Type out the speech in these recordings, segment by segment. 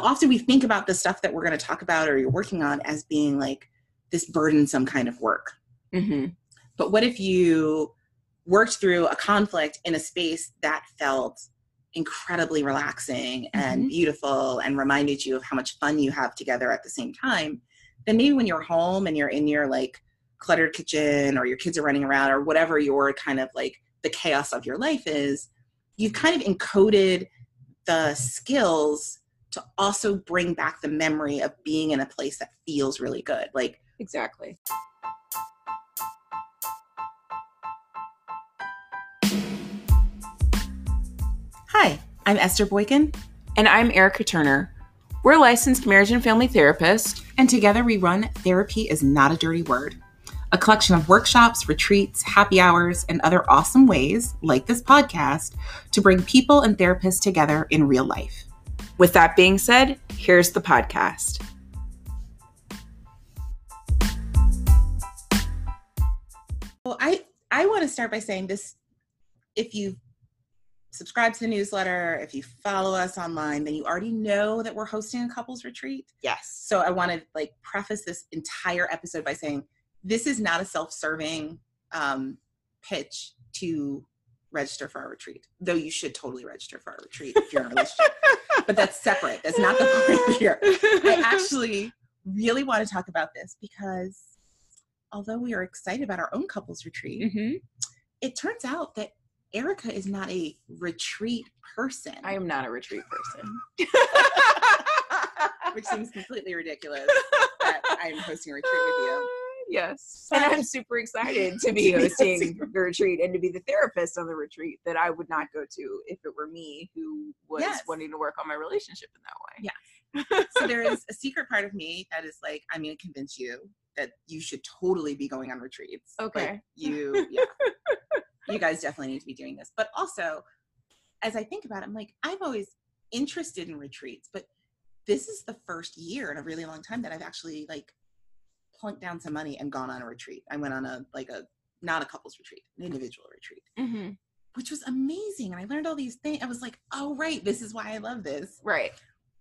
so often we think about the stuff that we're going to talk about or you're working on as being like this burdensome kind of work. Mm-hmm. But what if you worked through a conflict in a space that felt incredibly relaxing and Mhm. beautiful and reminded you of how much fun you have together at the same time? Then maybe when you're home and you're in your like cluttered kitchen or your kids are running around or whatever your kind of like the chaos of your life is, you've kind of encoded the skills to also bring back the memory of being in a place that feels really good. Like Exactly. Hi, I'm Esther Boykin, And I'm Erica Turner. We're licensed marriage and family therapists. and together we run Therapy is Not a Dirty Word, a collection of workshops, retreats, happy hours, and other awesome ways, like this podcast, to bring people and therapists together in real life. With that being said, here's the podcast. Well, I I want to start by saying this: if you subscribe to the newsletter, if you follow us online, then you already know that we're hosting a couples retreat. Yes. So I want to like preface this entire episode by saying this is not a self-serving um, pitch to register for our retreat, though you should totally register for our retreat if you're in a relationship. but that's separate. That's not the point here. I actually really want to talk about this because although we are excited about our own couples retreat, hmm it turns out that Erica is not a retreat person, I am not a retreat person. which seems completely ridiculous that I'm hosting a retreat with you. Yes. And I'm super excited to be hosting the retreat and to be the therapist on the retreat that I would not go to if it were me who was Yes. wanting to work on my relationship in that way. Yeah. So there is a secret part of me that is like, I'm going to convince you that you should totally be going on retreats. Like, Okay. you, yeah. you guys definitely need to be doing this. But also, as I think about it, I'm like, I'm always interested in retreats, but this is the first year in a really long time that I've actually like plunked down some money and gone on a retreat. I went on a like a not a couples retreat, an individual retreat, Mm-hmm. which was amazing. And I learned all these things. I was like, oh right, this is why I love this Right.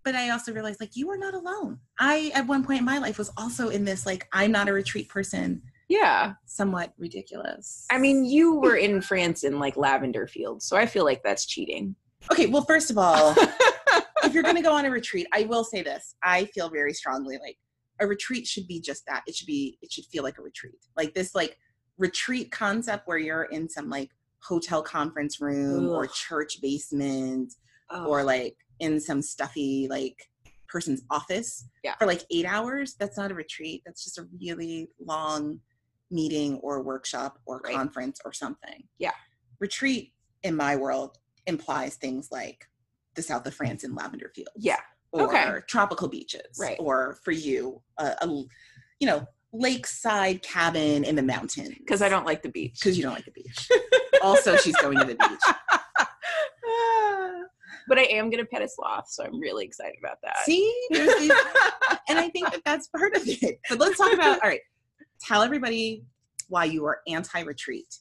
but I also realized like you are not alone. I at one point in my life was also in this like I'm not a retreat person, Yeah. somewhat ridiculous. I mean, you were in France in like lavender fields, so I feel like that's cheating. okay, well first of all, if you're going to go on a retreat, I will say this. I feel very strongly like a retreat should be just that. It should be it should feel like a retreat. Like this like retreat concept where you're in some like hotel conference room or church basement Oh, or like in some stuffy like person's office Yeah. for like eight hours that's not a retreat that's just a really long meeting or workshop or Right. conference or something Yeah. retreat in my world implies things like the south of france in lavender fields yeah. Or okay. tropical beaches Right. or for you a, a you know lakeside cabin in the mountains Because I don't like the beach. because you don't like the beach also she's going to the beach but I am gonna pet a sloth, so I'm really excited about that. see and I think that that's part of it. But let's talk about all right. Tell everybody why you are anti-retreat.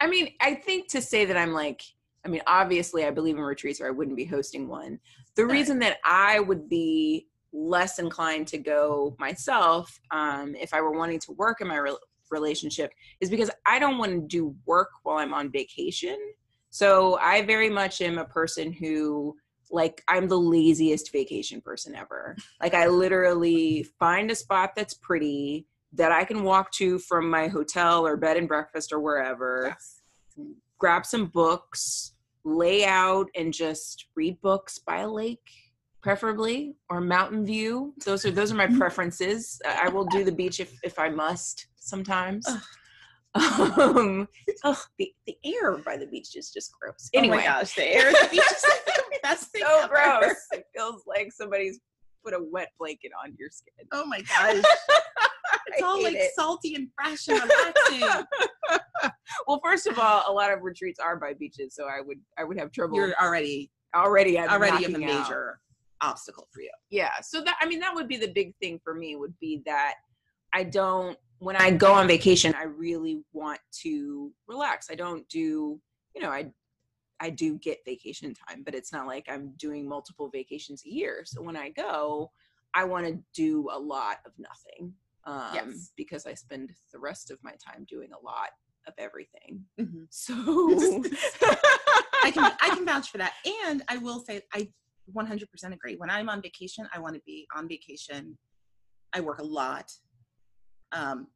I mean, I think to say that I'm like, I mean, obviously, I believe in retreats, or I wouldn't be hosting one. The reason that I would be less inclined to go myself, um, if I were wanting to work in my re- relationship, is because I don't want to do work while I'm on vacation. So I very much am a person who, like, I'm the laziest vacation person ever. Like, I literally find a spot that's pretty that I can walk to from my hotel or bed and breakfast or wherever Yes. grab some books, lay out and just read books by a lake, preferably, or mountain view. Those are those are my preferences. I will do the beach if if I must sometimes. Um, ugh, the, the air by the beach is just gross. Anyway, Oh my gosh, the air at the beach is like the best thing so ever. gross. It feels like somebody's put a wet blanket on your skin. Oh my gosh. It's I all like it. salty and fresh and relaxing. well, first of all, a lot of retreats are by beaches, so I would I would have trouble. You're already already I'm already of a knocking out. major obstacle for you. yeah so that i mean that would be the big thing for me would be that i don't when i go on vacation i really want to relax i don't do you know i I do get vacation time, but it's not like I'm doing multiple vacations a year. So when I go, I want to do a lot of nothing. Um, Yes. because I spend the rest of my time doing a lot of everything. Mhm. So I can I can vouch for that. And I will say I 100% agree. When I'm on vacation, I want to be on vacation. I work a lot, um,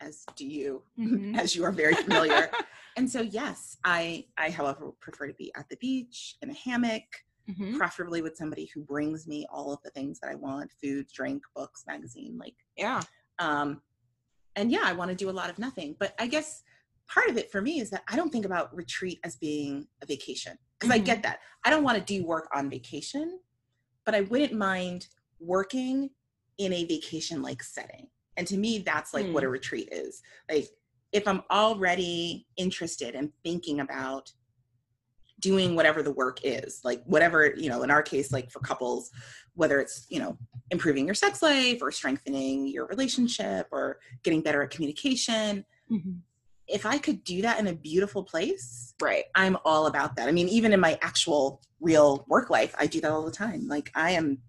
as do you, Mhm. as you are very familiar. and so yes, I I however prefer to be at the beach in a hammock, Mhm. preferably with somebody who brings me all of the things that I want: food, drink, books, magazine, like Yeah. Um, and yeah, I want to do a lot of nothing. But I guess part of it for me is that I don't think about retreat as being a vacation because I Mhm. get that. I don't want to do work on vacation, but I wouldn't mind working in a vacation like setting. And to me, that's like what a retreat is. Like if I'm already interested and thinking about doing whatever the work is, like whatever, you know, in our case, like for couples, whether it's, you know, improving your sex life or strengthening your relationship or getting better at communication, Mhm. if I could do that in a beautiful place, Right. I'm all about that. I mean, even in my actual real work life, I do that all the time. Like I am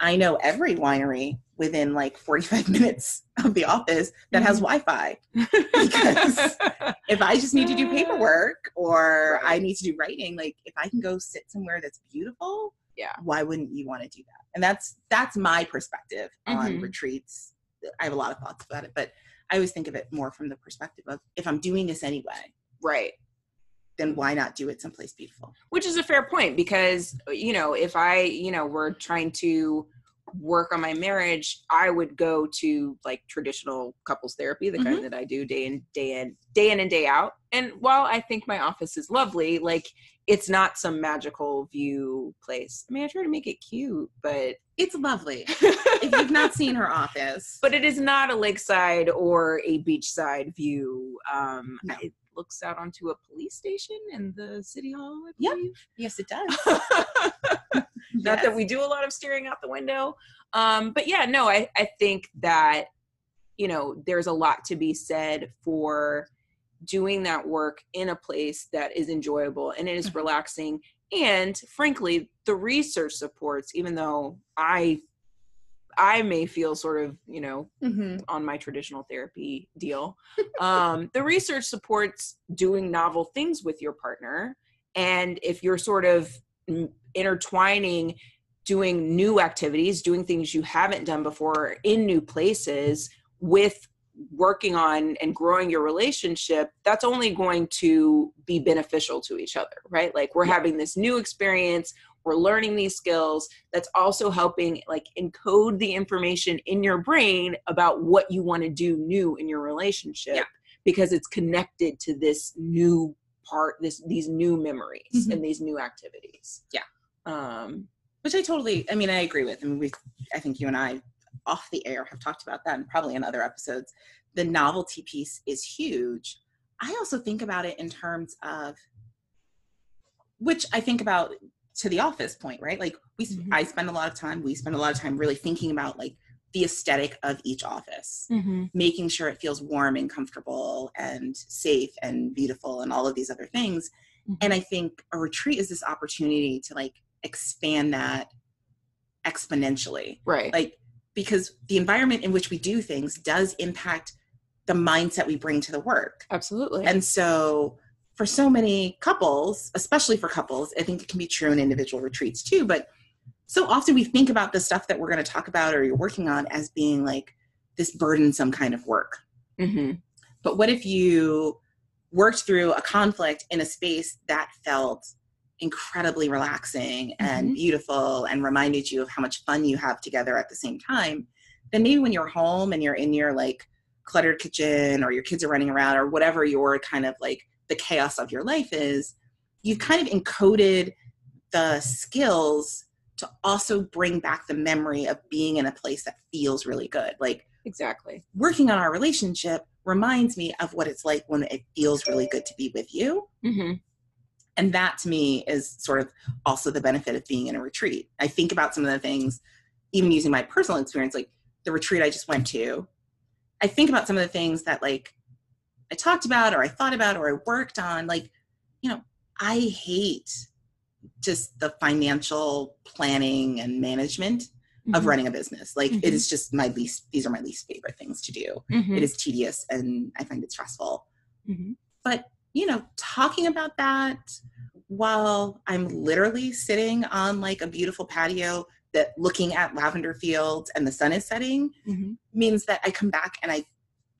I know every winery within like 45 minutes of the office that has Wi-Fi. Because If I just need to do paperwork or I need to do writing, like if I can go sit somewhere that's beautiful, Yeah. why wouldn't you want to do that? And that's that's my perspective on Mhm. retreats. I have a lot of thoughts about it, but I always think of it more from the perspective of if I'm doing this anyway, right. Then why not do it someplace beautiful? which is a fair point because you know if i you know were trying to work on my marriage i would go to like traditional couples therapy the kind that i do day in day in day in and day out and while i think my office is lovely like it's not some magical view place i mean i try to make it cute but It's lovely. if you've not seen her office, but it is not a lakeside or a beachside view um No. it looks out onto a police station and the city hall I Yep. yes, it does. not that we do a lot of staring out the window um but yeah no i i think that you know there's a lot to be said for doing that work in a place that is enjoyable and it is Mhm. relaxing and frankly the research supports even though i i may feel sort of you know Mhm. on my traditional therapy deal. um, the research supports doing novel things with your partner. And if you're sort of intertwining doing new activities, doing things you haven't done before in new places with working on and growing your relationship, that's only going to be beneficial to each other, right? Like we're Yeah. having this new experience, we're learning these skills that's also helping like encode the information in your brain about what you want to do new in your relationship Yeah. because it's connected to this new part this these new memories Mhm. and these new activities Yeah. um which I totally, I mean, I agree with. I mean, we, I think you and I, off the air, have talked about that, and probably in other episodes. The novelty piece is huge. I also think about it in terms of, which I think about to the office point, right? Like we, Mhm. I spend a lot of time. We spend a lot of time really thinking about like the aesthetic of each office, making sure it feels warm and comfortable and safe and beautiful, and all of these other things. Mhm. And I think a retreat is this opportunity to like expand that exponentially right like because the environment in which we do things does impact the mindset we bring to the work absolutely and so for so many couples especially for couples i think it can be true in individual retreats too but so often we think about the stuff that we're going to talk about or you're working on as being like this burdensome kind of work hmm but what if you worked through a conflict in a space that felt incredibly relaxing and Mhm. beautiful and reminded you of how much fun you have together at the same time? Then maybe when you're home and you're in your like cluttered kitchen or your kids are running around or whatever your kind of like the chaos of your life is, you've kind of encoded the skills to also bring back the memory of being in a place that feels really good. Like exactly working on our relationship reminds me of what it's like when it feels really good to be with you. hmm And that to me is sort of also the benefit of being in a retreat. I think about some of the things, even using my personal experience, like the retreat I just went to. I think about some of the things that like I talked about or I thought about or I worked on. Like, you know, I hate just the financial planning and management of Mhm. running a business. Like Mhm. it is just my least these are my least favorite things to do. Mhm. It is tedious and I find it stressful. Mhm. But, you know, talking about that while I'm literally sitting on like a beautiful patio that looking at lavender fields and the sun is setting Mhm. means that I come back and I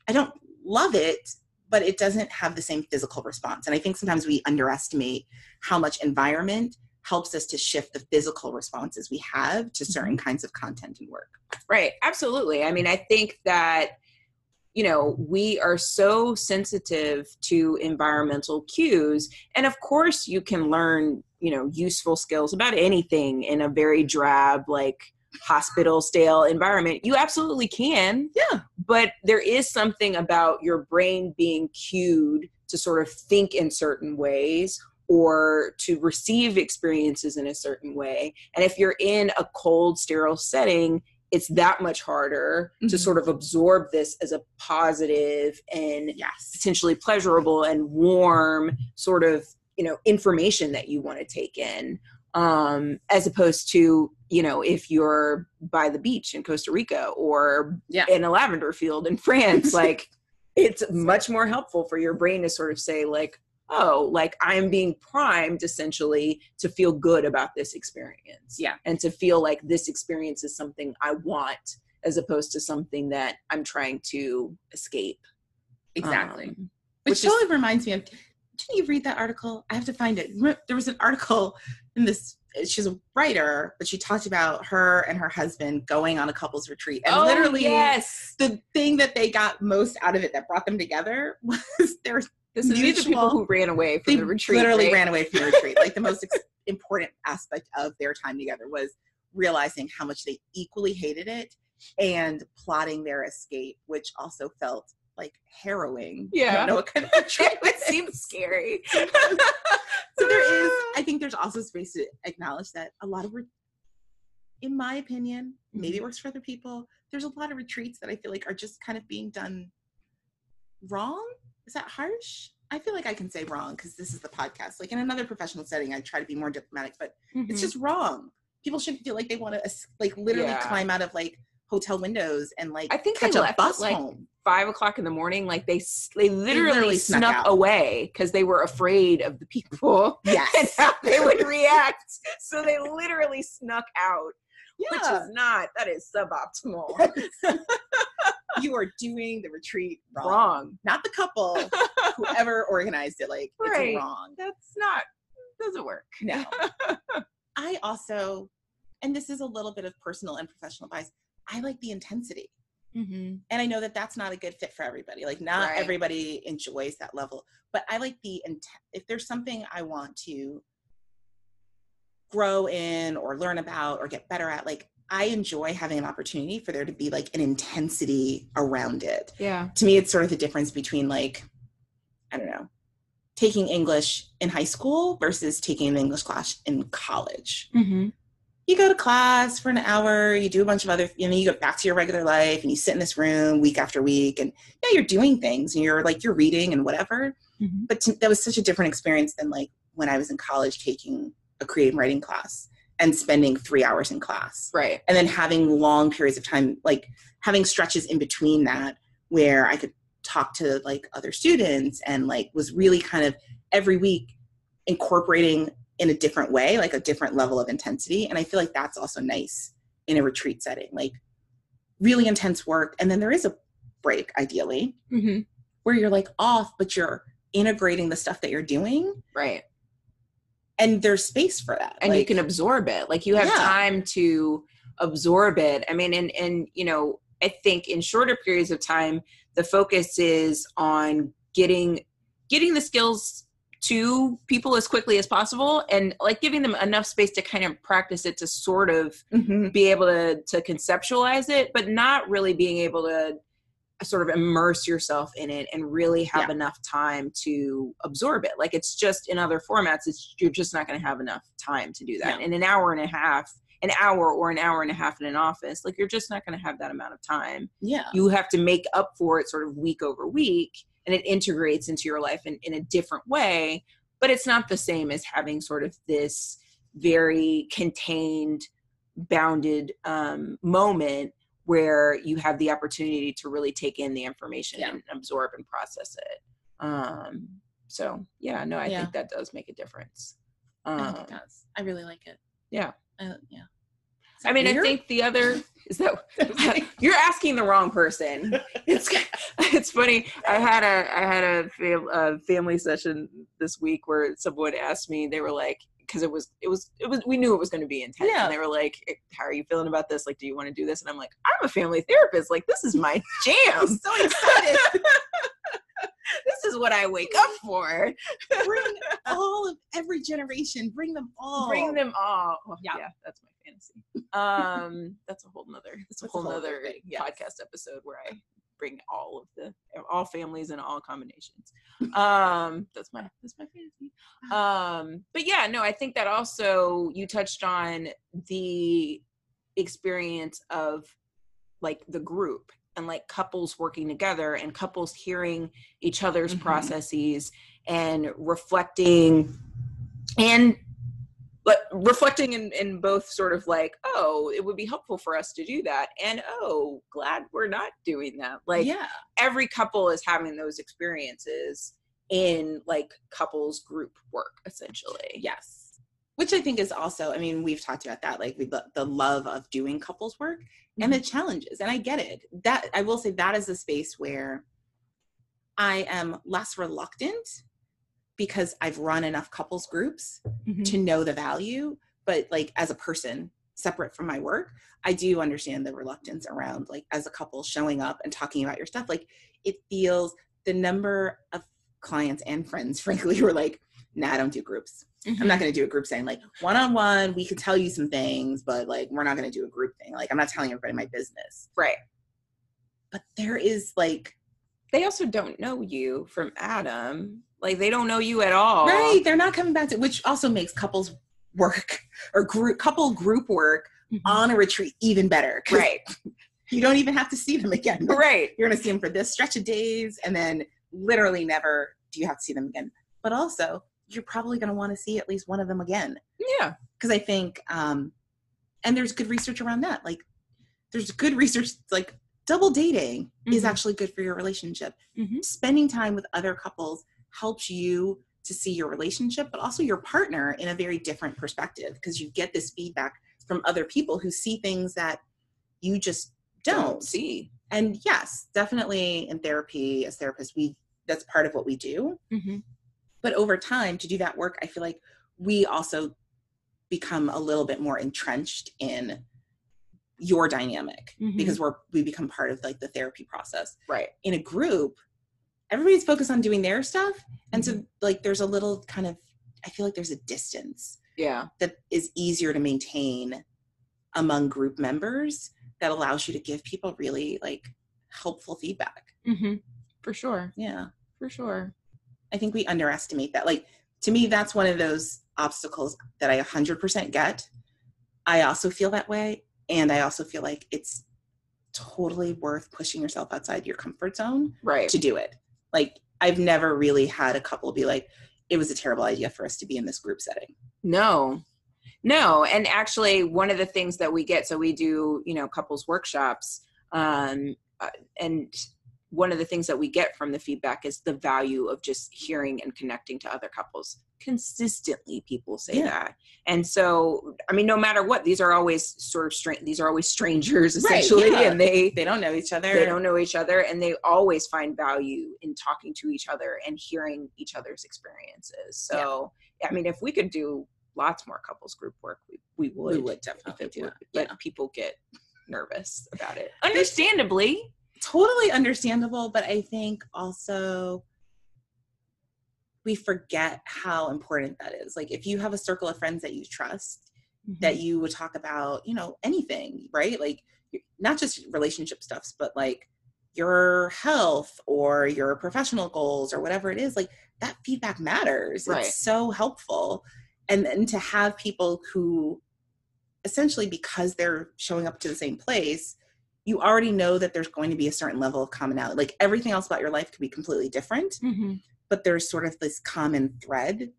I don't love it, but it doesn't have the same physical response. And I think sometimes we underestimate how much environment helps us to shift the physical responses we have to mm-hmm. certain kinds of content and work. Right. Absolutely. I mean, I think that, you know, we are so sensitive to environmental cues. And of course, you can learn, you know, useful skills about anything in a very drab, like hospital stale environment. You absolutely can. Yeah. But there is something about your brain being cued to sort of think in certain ways or to receive experiences in a certain way. And if you're in a cold, sterile setting, it's that much harder to Mhm. sort of absorb this as a positive and Yes. potentially pleasurable and warm sort of you know information that you want to take in um as opposed to you know if you're by the beach in costa rica or Yeah. in a lavender field in france like it's much more helpful for your brain to sort of say like oh like i'm being primed essentially to feel good about this experience Yeah. and to feel like this experience is something i want as opposed to something that i'm trying to escape Exactly. Um, Which, which is- totally reminds me of didn't you read that article? I have to find it. There was an article in this she's a writer, but she talked about her and her husband going on a couples retreat. And oh, literally yes the thing that they got most out of it that brought them together was their this is these are people who ran away from the retreat literally right? ran away from the retreat. Like the most ex- important aspect of their time together was realizing how much they equally hated it and plotting their escape, which also felt like harrowing. I Yeah. don't know what kind of retreat it seems scary so there is i think there's also space to acknowledge that a lot of re- in my opinion maybe it works for other people there's a lot of retreats that i feel like are just kind of being done wrong is that harsh i feel like i can say wrong because this is the podcast like in another professional setting i try to be more diplomatic but Mm-hmm. it's just wrong people shouldn't feel like they want to like literally Yeah. climb out of like hotel windows and like I think catch they a left bus at, like, home five o'clock in the morning like they they literally, literally snuck snuck, away because they were afraid of the people and yes how they would react so they literally snuck out which is not that is suboptimal you are doing the retreat wrong. wrong Not the couple, whoever organized it. Like Right. it's wrong. that's not doesn't work No. I also, and this is a little bit of personal and professional advice. I like the intensity, mm-hmm. and I know that that's not a good fit for everybody. Like not Right. everybody enjoys that level, but I like the int- if there's something I want to grow in or learn about or get better at, like I enjoy having an opportunity for there to be like an intensity around it. yeah to me it's sort of the difference between like i don't know taking english in high school versus taking an english class in college mm-hmm. You go to class for an hour you do a bunch of other you know you go back to your regular life and you sit in this room week after week and yeah you're doing things and you're like you're reading and whatever. Mm-hmm. but to, that was such a different experience than like when i was in college taking a creative writing class and spending three hours in class. Right. And then having long periods of time like having stretches in between that where i could talk to like other students and like was really kind of every week incorporating in a different way like a different level of intensity. And i feel like that's also nice in a retreat setting like really intense work. And then there is a break ideally mm-hmm. where you're like off but you're integrating the stuff that you're doing. Right. And there's space for that and you can absorb it. Like you have Yeah. time to absorb it. I mean and and you know i think in shorter periods of time the focus is on getting getting the skills to people as quickly as possible and like giving them enough space to kind of practice it to sort of Mhm. be able to to conceptualize it but not really being able to sort of immerse yourself in it and really have Yeah. enough time to absorb it like it's just in other formats it's you're just not going to have enough time to do that Yeah. in an hour and a half an hour or an hour and a half in an office like you're just not going to have that amount of time yeah you have to make up for it sort of week over week and it integrates into your life in, in a different way but it's not the same as having sort of this very contained bounded um, moment where you have the opportunity to really take in the information Yeah. and absorb and process it um, so yeah no i Yeah. think that does make a difference I um, think it does. I really like it. yeah. I, yeah. I mean, I think the other is that you're asking the wrong person. It's it's funny. I had a I had a, fam, a family session this week where someone asked me. They were like, because it was it was it was we knew it was going to be intense. Yeah. And they were like, "How are you feeling about this? Like, do you want to do this?" And I'm like, "I'm a family therapist. Like, this is my jam. So excited. this is what I wake up for. bring all of every generation. Bring them all. Bring them all. Oh, Yeah. yeah, that's my fantasy. Um, that's a whole nother. That's a That's whole whole nother yes. podcast episode where I bring all of the all families and all combinations. Um, that's my that's my fantasy. Um, but yeah, no, I think that also you touched on the experience of like the group and like couples working together and couples hearing each other's Mhm. processes and reflecting and but reflecting in, in both sort of like oh it would be helpful for us to do that and oh glad we're not doing that like yeah. every couple is having those experiences in like couples group work essentially Yes. Which I think is also, I mean, we've talked about that, like the, the love of doing couples work and the mm-hmm. challenges. And I get it. That I will say that is a space where I am less reluctant because I've run enough couples groups Mhm. to know the value. But like as a person separate from my work, I do understand the reluctance around like as a couple showing up and talking about your stuff. Like it feels the number of clients and friends, frankly, who are like, nah, I don't do groups. I'm not going to do a group saying like one on one, we could tell you some things, but like we're not going to do a group thing. Like I'm not telling everybody my business. right But there is like, they also don't know you from adam like they don't know you at all right, they're not coming back to, which also makes couples work or group couple group work Mhm. on a retreat even better. right You don't even have to see them again. right You're going to see them for this stretch of days and then literally never do you have to see them again. But also, you're probably going to want to see at least one of them again. yeah because I think, um, and there's good research around that. Like, there's good research. Like, double dating is Mhm. actually good for your relationship. Mhm. Spending time with other couples helps you to see your relationship, but also your partner in a very different perspective because you get this feedback from other people who see things that you just don't, see. And yes, definitely in therapy, as therapists, we that's part of what we do. Mm-hmm. but over time to do that work i feel like we also become a little bit more entrenched in your dynamic Mhm. because we're we become part of like the therapy process. Right. In a group everybody's focused on doing their stuff and Mm-hmm. so like there's a little kind of i feel like there's a distance yeah that is easier to maintain among group members that allows you to give people really like helpful feedback mm-hmm. for sure yeah for sure I think we underestimate that. Like to me, that's one of those obstacles that I 100% get. I also feel that way, and I also feel like it's totally worth pushing yourself outside your comfort zone right to do it. Like I've never really had a couple be like, "It was a terrible idea for us to be in this group setting." No, no. And actually, one of the things that we get, so we do, you know, couples workshops, um, uh, and one of the things that we get from the feedback is the value of just hearing and connecting to other couples. Consistently, people say Yeah. that, and so I mean, no matter what, these are always sort of strange. These are always strangers, Right, essentially, yeah. and they They don't know each other. they don't know each other and they always find value in talking to each other and hearing each other's experiences so yeah. i mean if we could do lots more couples group work we, we would, We would definitely it do it. but people get nervous about it understandably totally understandable but i think also we forget how important that is like if you have a circle of friends that you trust that Mm-hmm. you would talk about you know anything right like not just relationship stuffs but like your health or your professional goals or whatever it is like that feedback matters Right. it's so helpful and then to have people who essentially because they're showing up to the same place you already know that there's going to be a certain level of commonality like everything else about your life could be completely different Mhm. But there's sort of this common thread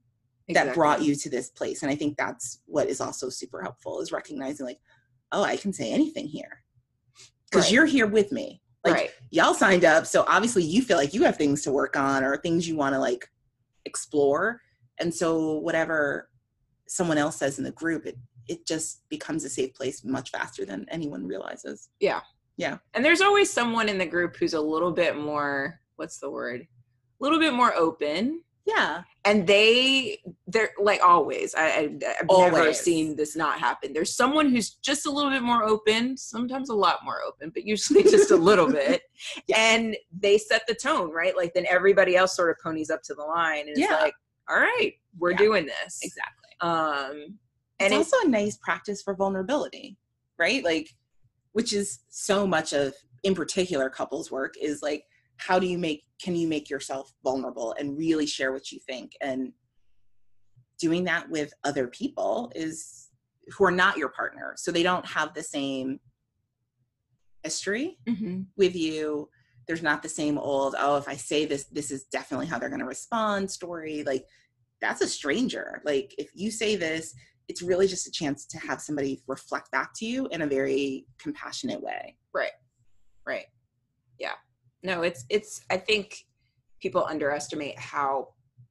that brought you to this place. And I think that's what is also super helpful is recognizing like, oh, I can say anything here. Because Right. you're here with me. Like right. y'all signed up. So obviously you feel like you have things to work on or things you want to like explore. And so whatever someone else says in the group, it it just becomes a safe place much faster than anyone realizes. Yeah. Yeah. And there's always someone in the group who's a little bit more, what's the word? A little bit more open. Yeah. And they, they're like always. I, I, I've never Always. seen this not happen. There's someone who's just a little bit more open, sometimes a lot more open, but usually just a little bit. Yeah. And they set the tone, right? Like then everybody else sort of ponies up to the line and it's Yeah. like, all right, we're Yeah. doing this. Exactly. Um, And and it's also a nice practice for vulnerability, right? Like, which is so much of, in particular, couples work is like, how do you make, can you make yourself vulnerable and really share what you think? And doing that with other people is who are not your partner. So they don't have the same history Mhm. with you. There's not the same old, oh, if I say this, this is definitely how they're going to respond story. Like, that's a stranger. Like, if you say this, it's really just a chance to have somebody reflect back to you in a very compassionate way. Right. Right. Yeah. No, it's it's I think people underestimate how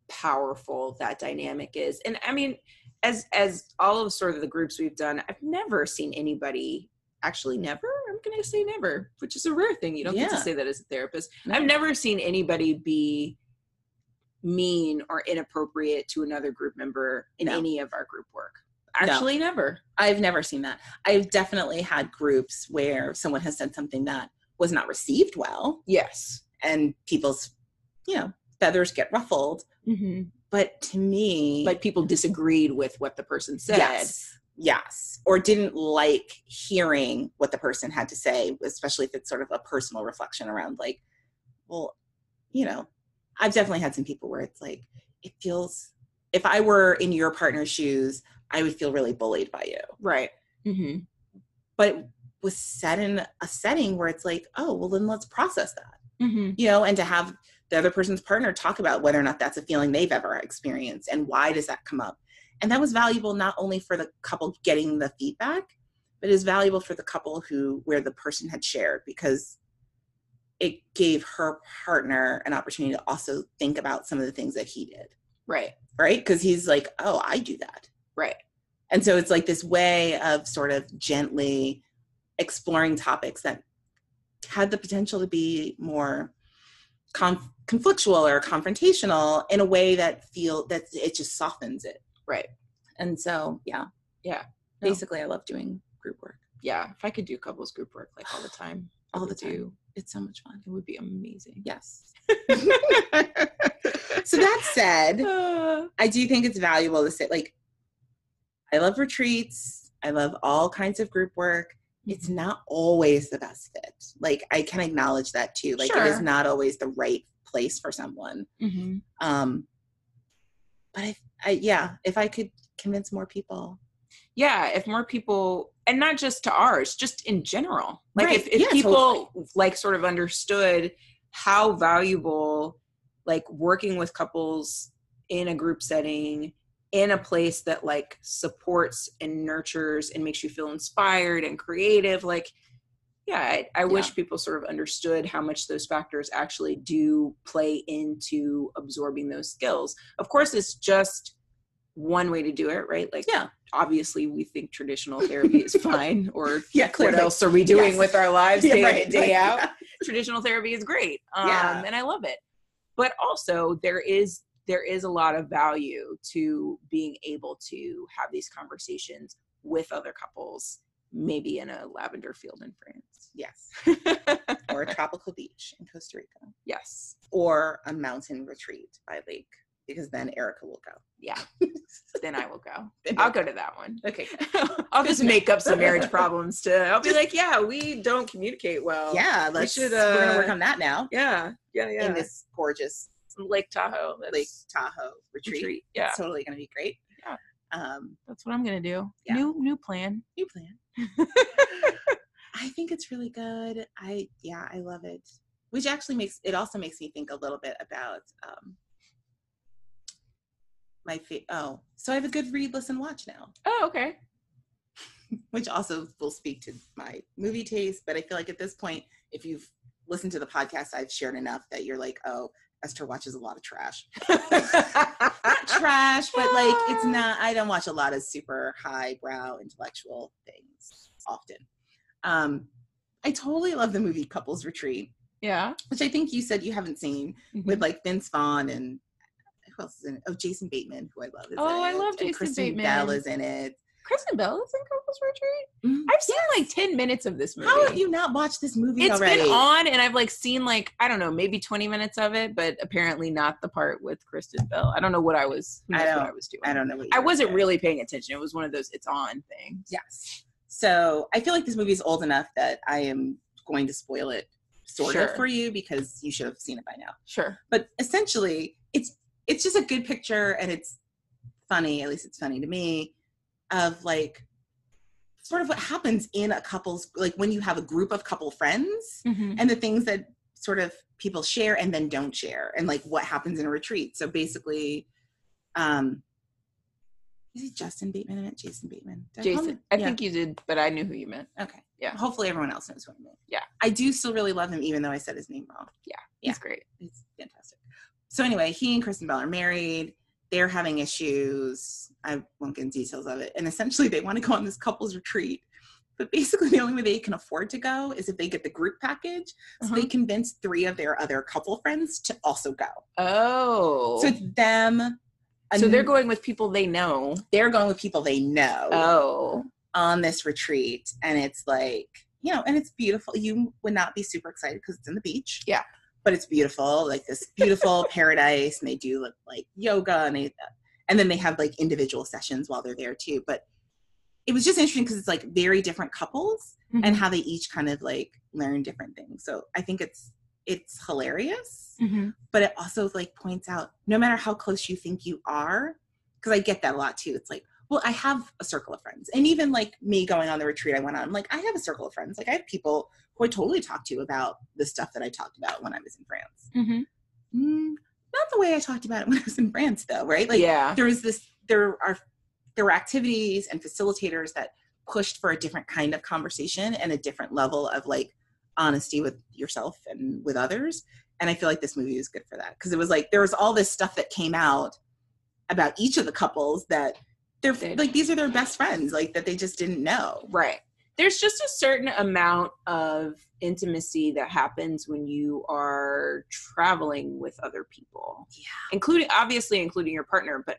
powerful that dynamic is. And I mean, as as all of sort of the groups we've done, I've never seen anybody actually never, I'm gonna say never, which is a rare thing. You don't get to say that as a therapist. I've never seen anybody be mean or inappropriate to another group member in No. any of our group work. Actually never. I've never seen that. I've definitely had groups where someone has said something that was not received well, Yes. and people's, you know, feathers get ruffled. Mm-hmm. But to me, Like people disagreed with what the person said. Yes. Yes. Or didn't like hearing what the person had to say, especially if it's sort of a personal reflection around, like, well, you know, I've definitely had some people where it's like, it feels, if I were in your partner's shoes, I would feel really bullied by you. Right. Mm-hmm. But was set in a setting where it's like, oh, well, then let's process that, Mm-hmm. you know, and to have the other person's partner talk about whether or not that's a feeling they've ever experienced and why does that come up and that was valuable not only for the couple getting the feedback but is valuable for the couple who where the person had shared because it gave her partner an opportunity to also think about some of the things that he did Right. right because he's like oh i do that Right. and so it's like this way of sort of gently exploring topics that had the potential to be more conf- conflictual or confrontational in a way that feel that it just softens it. Right. And so, yeah. Yeah. No. Basically, I love doing group work Yeah. If I could do couples group work like all the time, all the time. do. It's so much fun. It would be amazing. Yes. so that said, Uh, I do think it's valuable to say, like, I love retreats. I love all kinds of group work. It's not always the best fit. Like, I can acknowledge that too. Like, it is not always the right place for someone. mhm. Um, but I, I, yeah, if I could convince more people, Yeah. If more people, and not just to ours, just in general, like Right. if, if Yeah, people like sort of understood how valuable like working with couples in a group setting in a place that like supports and nurtures and makes you feel inspired and creative like yeah i, I wish people sort of understood how much those factors actually do play into absorbing those skills of course it's just one way to do it right like Yeah. obviously we think traditional therapy is fine or Yeah, what else are we doing Yes. with our lives day in right, and day right. out traditional therapy is great um, Yeah. and i love it but also there is there is a lot of value to being able to have these conversations with other couples maybe in a lavender field in france. Yes, or a tropical beach in Costa Rica, yes. Or a mountain retreat by lake, because then Erica will go. yeah. Then i will go. I'll go to that one. Okay. i'll just make up some marriage problems to i'll be like yeah we don't communicate well. Yeah, let's. should, we're gonna work uh, on that now yeah yeah yeah. in this gorgeous lake tahoe that's Lake Tahoe retreat. retreat yeah It's totally gonna be great. Yeah. Um, that's what i'm gonna do Yeah. new new plan new plan. I think it's really good. I yeah, I love it. Which actually makes it also makes me think a little bit about um, my fa- oh, so I have a good read, listen, watch now, Oh, okay. which also will speak to my movie taste. But I feel like at this point, if you've listened to the podcast I've shared enough that you're like, oh, Esther watches a lot of trash. Not trash, but like it's not. I don't watch a lot of super highbrow intellectual things often. Um, I totally love the movie Couples Retreat, yeah. which I think you said you haven't seen Mhm. with like Vince Vaughn and who else is in it? Oh, Jason Bateman, who I love. Is Oh, I it, love and Jason Kristen Bateman. Bell is in it. Kristen Bell is in Couples Retreat. Mhm. I've seen like ten minutes of this movie. How have you not watched this movie It's already? been on, and I've like seen like I don't know, maybe twenty minutes of it, but apparently not the part with Kristen Bell. I don't know what I was. I don't- I was doing. I don't know. What you I wasn't doing. really paying attention. It was one of those it's on things. Yes. So I feel like this movie is old enough that I am going to spoil it sort Sure. of for you because you should have seen it by now. Sure. But essentially, it's it's just a good picture and it's funny. At least it's funny to me of like sort of what happens in a couple's like when you have a group of couple friends Mm-hmm. and the things that sort of people share and then don't share and like what happens in a retreat so basically um is it justin bateman i meant jason bateman Did Jason, him? I Yeah. think you did, but I knew who you meant. okay Yeah. hopefully everyone else knows who i meant Yeah. i do still really love him even though i said his name wrong Yeah, He's great. it's fantastic so anyway he and kristen bell are married they're having issues. I won't get into details of it. And essentially they want to go on this couples retreat. But basically the only way they can afford to go is if they get the group package so Uh-huh. they convince three of their other couple friends to also go. Oh, so it's them so they're going with people they know. they're going with people they know Oh, on this retreat. And it's like you know and it's beautiful. You would not be super excited because it's in the beach. Yeah. But it's beautiful like this beautiful paradise and they do like, like yoga and they and then they have like individual sessions while they're there too but it was just interesting because it's like very different couples Mm-hmm. and how they each kind of like learn different things so i think it's it's hilarious Mhm. but it also like points out no matter how close you think you are because i get that a lot too it's like well i have a circle of friends and even like me going on the retreat i went on I'm like i have a circle of friends like i have people who i totally talk to about the stuff that i talked about when i was in france Mm-hmm. mm, not the way i talked about it when i was in france though right like yeah. there was this there are there were activities and facilitators that pushed for a different kind of conversation and a different level of like honesty with yourself and with others and i feel like this movie was good for that because it was like there was all this stuff that came out about each of the couples that they're They- like these are their best friends like that they just didn't know Right. There's just a certain amount of intimacy that happens when you are traveling with other people. Yeah. Including obviously including your partner, but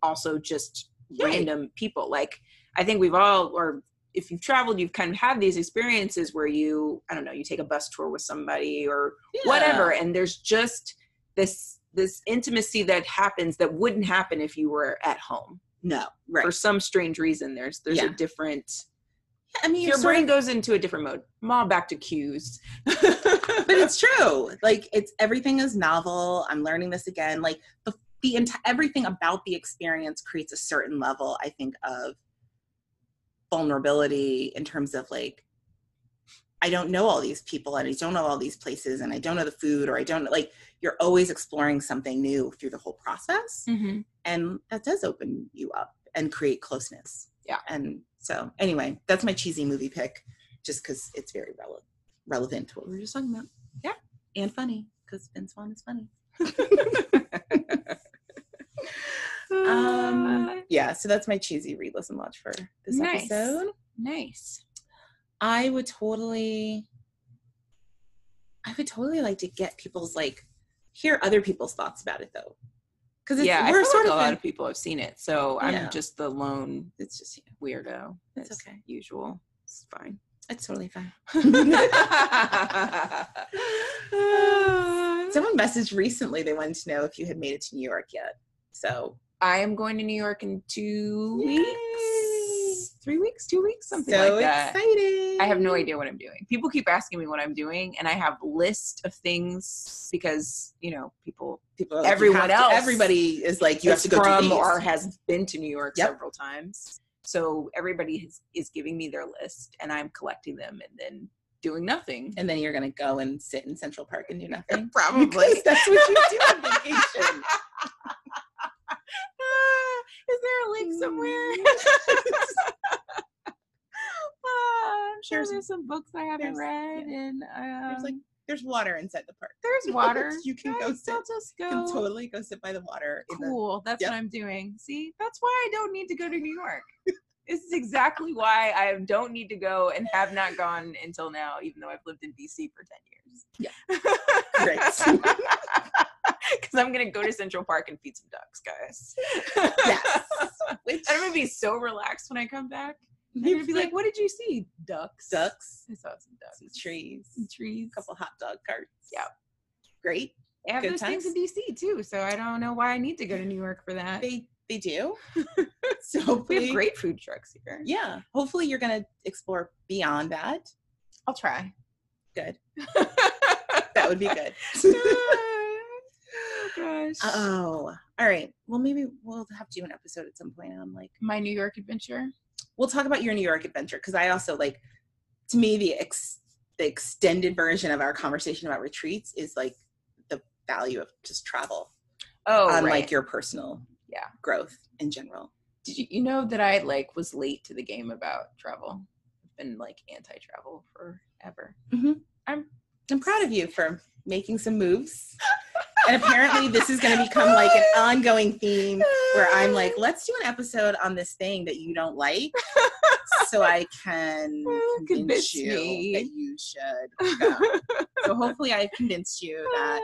also just random people. Like I think we've all or if you've traveled, you've kind of had these experiences where you, I don't know, you take a bus tour with somebody or whatever, and there's just this this intimacy that happens that wouldn't happen if you were at home. No right For some strange reason, there's there's Yeah. a different i mean your brain of- goes into a different mode. Mom, back to cues. but it's true. Like it's everything is novel. I'm learning this again. Like the the enti- everything about the experience creates a certain level, I think, of vulnerability in terms of like I don't know all these people and I don't know all these places and I don't know the food or I don't like you're always exploring something new through the whole process Mm-hmm. and that does open you up and create closeness. Yeah. And so anyway, that's my cheesy movie pick just cuz it's very relevant relevant to what we were just talking about. Yeah. And funny cuz Vince Vaughn is funny. Um yeah, so that's my cheesy read listen watch for this Nice. episode. nice. I would totally I would totally like to get people's like hear other people's thoughts about it though. Cuz it's Yeah, we're sort like of a lot of people have seen it, so I'm just the lone it's just weirdo. It's okay. Usual. It's fine. it's totally fine. Someone Someone messaged recently they wanted to know if you had made it to New York yet. So I am going to New York in two Yay. weeks, three weeks, two weeks, something so like that. exciting. I have no idea what I'm doing. People keep asking me what I'm doing, and I have list of things because you know people People like, everyone have to- else everybody is like you have to go from to or has been to New York Yep. several times. So everybody is, is giving me their list, and I'm collecting them and then doing nothing. and then you're gonna go and sit in Central Park and do nothing. Probably. That's what you do on vacation. Somewhere. Uh, I'm sure There's- there's, some books I haven't read, and um, There's like there's water inside the park. there's water. You can go sit. I'll just You can totally go sit by the water. in the- Cool. That's Yep. what I'm doing. See, that's why I don't need to go to New York. this is exactly why I don't need to go and have not gone until now, even though I've lived in DC for 10 years. Yeah. Great. Because I'm going to go to Central Park and feed some ducks, guys. yes. Which I'm going to be so relaxed when I come back. I'm going to be like, what did you see? Ducks. ducks, I saw some ducks. some trees, Some trees. a couple hot dog carts. Yeah. Great. They have good those things in DC too, so I don't know why I need to go to New York for that. They they do. so we have great food trucks here. Yeah. Hopefully you're gonna explore beyond that. I'll try. Good. That would be good. Oh gosh. oh. All right. Well, maybe we'll have to do an episode at some point on like My New York adventure. we'll talk about your New York adventure because I also like to me the ex the extended version of our conversation about retreats is like the value of just travel Oh, on right. like your personal Yeah. growth in general. Did you, you know that I like was late to the game about travel? I've been like anti-travel forever. Mm-hmm. I'm I'm proud of you for making some moves. and apparently this is going to become like an ongoing theme where I'm like, let's do an episode on this thing that you don't like so I can Oh, convince you me. that you should go. so hopefully I've convinced you that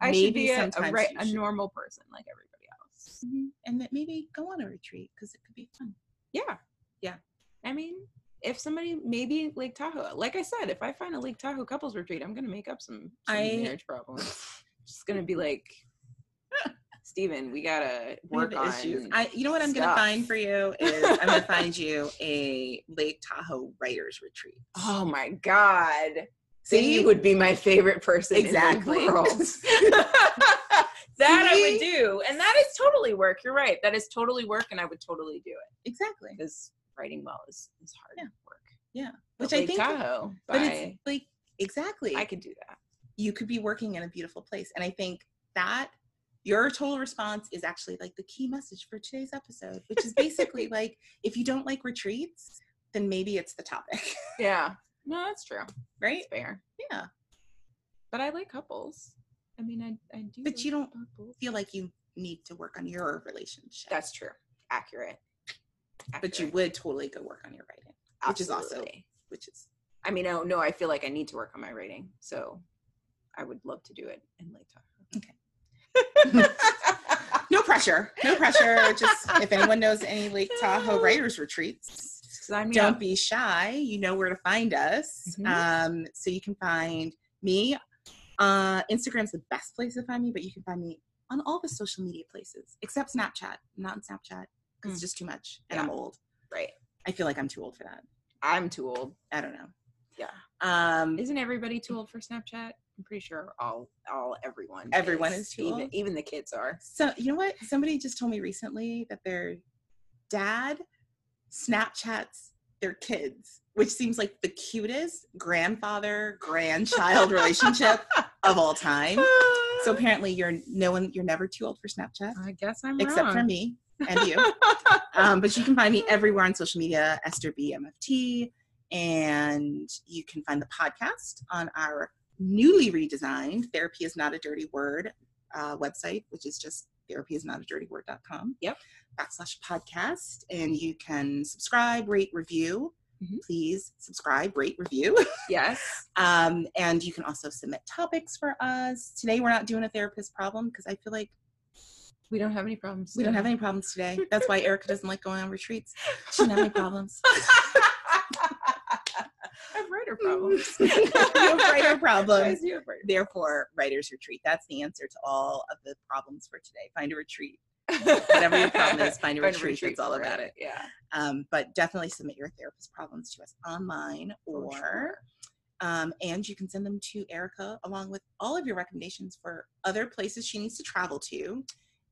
I should maybe be a, a, right, a normal person like everybody else. Mm-hmm. and that maybe go on a retreat because it could be fun. Yeah. Yeah. I mean, if somebody maybe Lake Tahoe, like I said, if I find a Lake Tahoe couples retreat, I'm gonna make up some, some I- marriage problems. Gonna be like, Steven, we gotta We work on issues. I, you know what I'm going to find for you is I'm to find you a Lake Tahoe writers retreat. Oh my god. See? you would be my favorite person Exactly. in the world. that I would do. And that is totally work. You're right. That is totally work and I would totally do it. exactly. Because writing well is, is hard Yeah. work. Yeah. But Which I Lake think, Tahoe, but by- it's like exactly. I could do that. You could be working in a beautiful place, and I think that your total response is actually like the key message for today's episode, which is basically like if you don't like retreats, then maybe it's the topic, Yeah. No, that's true. right? It's fair. Yeah. But I like couples. I mean, I, I do. But like you don't couples. Feel like you need to work on your relationship, That's true. Accurate. but you would totally go work on your writing, which is also which is I mean, no, no, I feel like I need to work on my writing. So I would love to do it in Lake Tahoe. no pressure, no pressure. Just if anyone knows any Lake Tahoe writers retreats, Sign me don't up. be shy. You know where to find us. Mhm. Um, so you can find me. Uh, Instagram's the best place to find me, but you can find me on all the social media places except Snapchat. I'm not on Snapchat because it's Mm. just too much, and I'm old. Right. I feel like I'm too old for that. I'm too old. I don't know. Yeah. Um, Isn't everybody too old for Snapchat? I'm pretty sure all all everyone Everyone is too even, even the kids are. so you know what? Somebody just told me recently that their dad Snapchats their kids, which seems like the cutest grandfather grandchild relationship of all time. So apparently you're no one you're never too old for Snapchat I guess I'm except for me and you. um, but you can find me everywhere on social media, Esther BMFT, and you can find the podcast on our newly redesigned Therapy is Not a Dirty Word uh, website, which is just therapy is not a dirty word.com. Yep. Backslash podcast. And you can subscribe, rate, review. Mhm. Please subscribe, rate, review. yes. Um, and you can also submit topics for us. Today, we're not doing a therapist problem because I feel like We don't have any problems. we don't have any problems today. That's why Erica doesn't like going on retreats. She doesn't have any problems. Writer problems. you have writer problems. you have writer Therefore, writer's retreat. That's the answer to all of the problems for today. Find a retreat. Whatever your problem is, find a Find retreat. That's all about it. Yeah. Um, but definitely submit your therapist problems to us online or sure. um, and you can send them to Erica along with all of your recommendations for other places she needs to travel to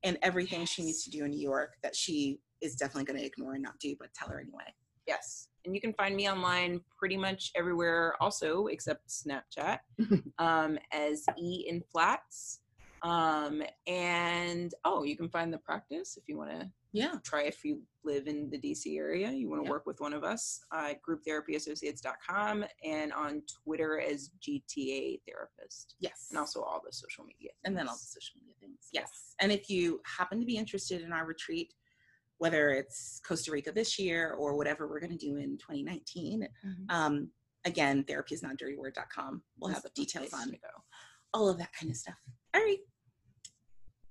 and everything she needs to do in New York that she is definitely going to ignore and not do, but tell her anyway. Yes. And you can find me online pretty much everywhere also except Snapchat um, as E in Flats. Um, and oh, you can find the practice if you want to Yeah. try if you live in the DC area, you want to Yep. work with one of us uh, at grouptherapyassociates.com and on Twitter as GTA therapist Yes. and also all the social media. and then all the social media things. Yes. And if you happen to be interested in our retreat, whether it's Costa Rica this year or whatever we're going to do in 2019, Mhm. um, again, therapyisnotdirtyword.com. We'll That's have the details place on to go. all of that kind of stuff. All right.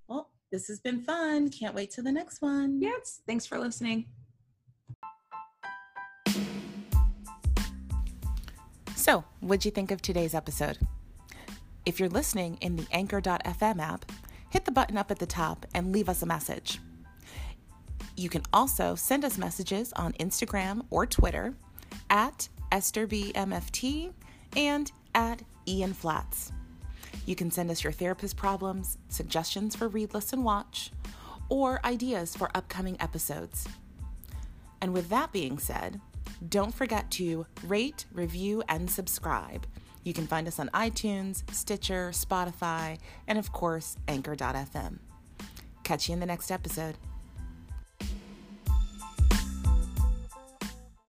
Well, this has been fun. Can't wait till the next one. Yes, thanks for listening. So, what'd you think of today's episode? If you're listening in the Anchor.fm app, hit the button up at the top and leave us a message. You can also send us messages on Instagram or Twitter at EstherBMFT and at Ian Flats. You can send us your therapist problems, suggestions for read, listen, watch, or ideas for upcoming episodes. And with that being said, don't forget to rate, review, and subscribe. You can find us on iTunes, Stitcher, Spotify, and of course, Anchor.fm. Catch you in the next episode.